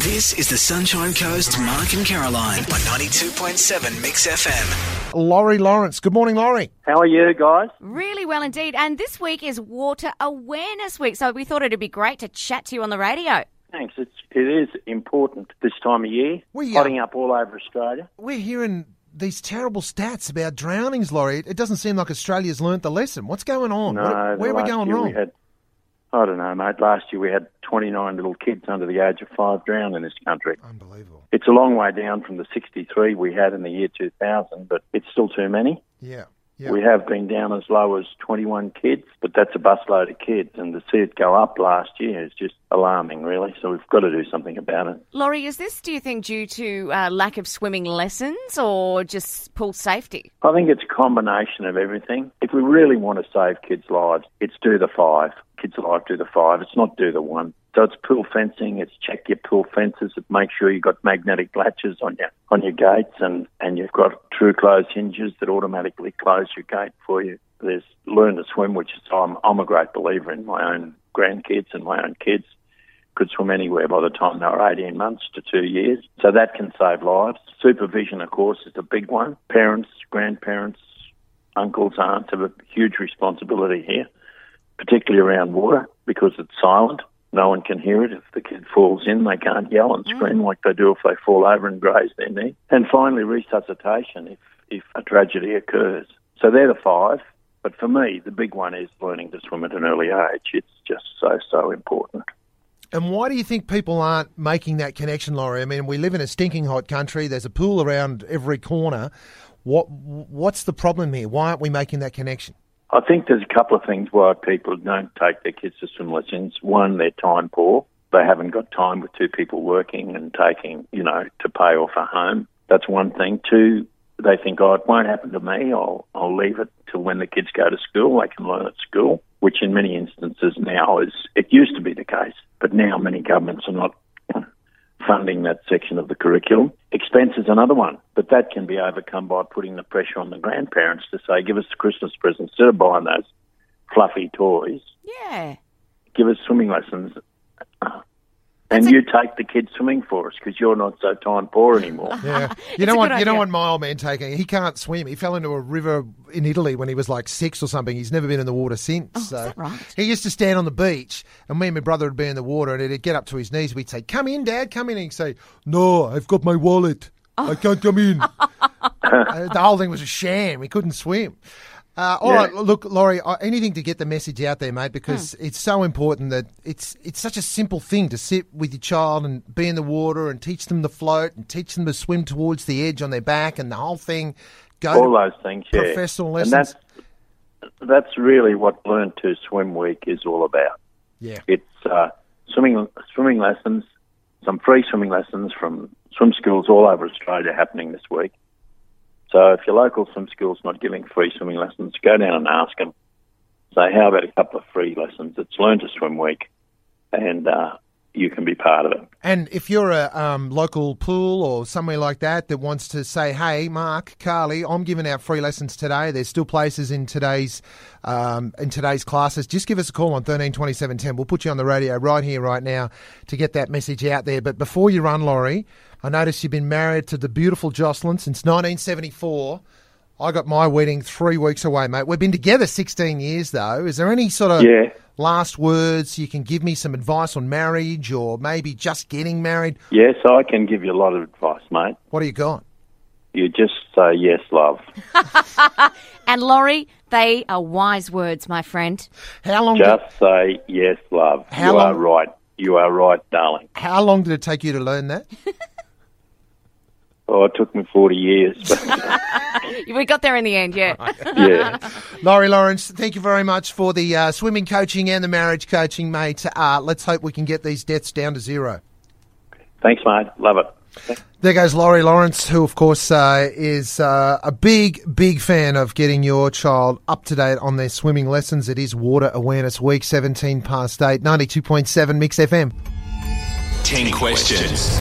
This is the Sunshine Coast Mark and Caroline on 92.7 Mix FM. Laurie Lawrence. Good morning, Laurie. How are you guys? Really well indeed. And this week is Water Awareness Week, so we thought it'd be great to chat to you on the radio. Thanks. It's it is important this time of year. We, uh, Hotting up all over Australia. We're hearing these terrible stats about drownings, Laurie. It doesn't seem like Australia's learnt the lesson. What's going on? No, What- where are we going wrong? We had, I don't know, mate. Last year we had 29 little kids under the age of five drown in this country. Unbelievable. It's a long way down from the 63 we had in the year 2000, but it's still too many. Yeah. Yeah. We have been down as low as 21 kids, but that's a busload of kids, and to see it go up last year is just alarming, really. So we've got to do something about it. Laurie, is this, do you think, due to uh, lack of swimming lessons or just pool safety? I think it's a combination of everything. If we really want to save kids' lives, it's do the five. Kids' life, do the five. It's not do the one. So it's pool fencing. It's check your pool fences. It make sure you've got magnetic latches on your on your gates, and and you've got true close hinges that automatically close your gate for you. There's learn to swim, which is I'm I'm a great believer in. My own grandkids and my own kids could swim anywhere by the time they were 18 months to two years. So that can save lives. Supervision, of course, is a big one. Parents, grandparents, uncles, aunts have a huge responsibility here, particularly around water because it's silent. No one can hear it. If the kid falls in, they can't yell and scream mm. like they do if they fall over and graze their knee. And finally, resuscitation if, if a tragedy occurs. So they're the five. But for me, the big one is learning to swim at an early age. It's just so, so important. And why do you think people aren't making that connection, Laurie? I mean, we live in a stinking hot country. There's a pool around every corner. What What's the problem here? Why aren't we making that connection? I think there's a couple of things why people don't take their kids to swim lessons. One, they're time poor. They haven't got time with two people working and taking, you know, to pay off a home. That's one thing. Two, they think, oh, it won't happen to me. I'll, I'll leave it till when the kids go to school. They can learn at school, which in many instances now is, it used to be the case, but now many governments are not funding that section of the curriculum. Expense is another one, but that can be overcome by putting the pressure on the grandparents to say, give us a Christmas present instead of buying those fluffy toys. Yeah. Give us swimming lessons. And you take the kids swimming for us because you're not so time poor anymore. Yeah, you know a what? good You know idea. what? My old man taking. He can't swim. He fell into a river in Italy when he was like six or something. He's never been in the water since. Oh, is so that right? he used to stand on the beach, and me and my brother would be in the water, and he'd get up to his knees. We'd say, "Come in, Dad, come in." And he'd say, "No, I've got my wallet. I can't come in." Uh, the whole thing was a sham. He couldn't swim. Uh, all Yeah. right, look, Laurie. uh, Anything to get the message out there, mate, because Hmm. it's so important that it's it's such a simple thing to sit with your child and be in the water and teach them to float and teach them to swim towards the edge on their back and the whole thing. Go All to those things, yeah. professional And lessons. that's, that's really what Learn to Swim Week is all about. yeah, It's uh, swimming swimming lessons, some free swimming lessons from swim schools all over Australia happening this week. So if your local swim school's not giving free swimming lessons, go down and ask them. Say, how about a couple of free lessons? It's Learn to Swim Week, and uh, you can be part of it. and if you're a um, local pool or somewhere like that that wants to say, "Hey, Mark, Carly, I'm giving out free lessons today," there's still places in today's um, in today's classes. Just give us a call on thirteen twenty seven ten. We'll put you on the radio right here, right now, to get that message out there. But before you run, Laurie, I notice you've been married to the beautiful Jocelyn since 1974. I got my wedding three weeks away, mate. We've been together 16 years, though. Is there any sort of Yeah. Last words you can give me some advice on marriage or maybe just getting married? Yes, I can give you a lot of advice, mate. What do you got? You just say yes, love. And Laurie, they are wise words, my friend. How long? Just say yes, love. How you are right. You are right, darling. How long did it take you to learn that? Oh, it took me 40 years. But We got there in the end, yeah. yeah. Laurie Lawrence, thank you very much for the uh, swimming coaching and the marriage coaching, mate. Uh, let's hope we can get these deaths down to zero. Thanks, mate. Love it. There goes Laurie Lawrence, who, of course, uh, is uh, a big, big fan of getting your child up to date on their swimming lessons. It is Water Awareness Week, 17 past 8, 92.7 Mix FM. 10 questions.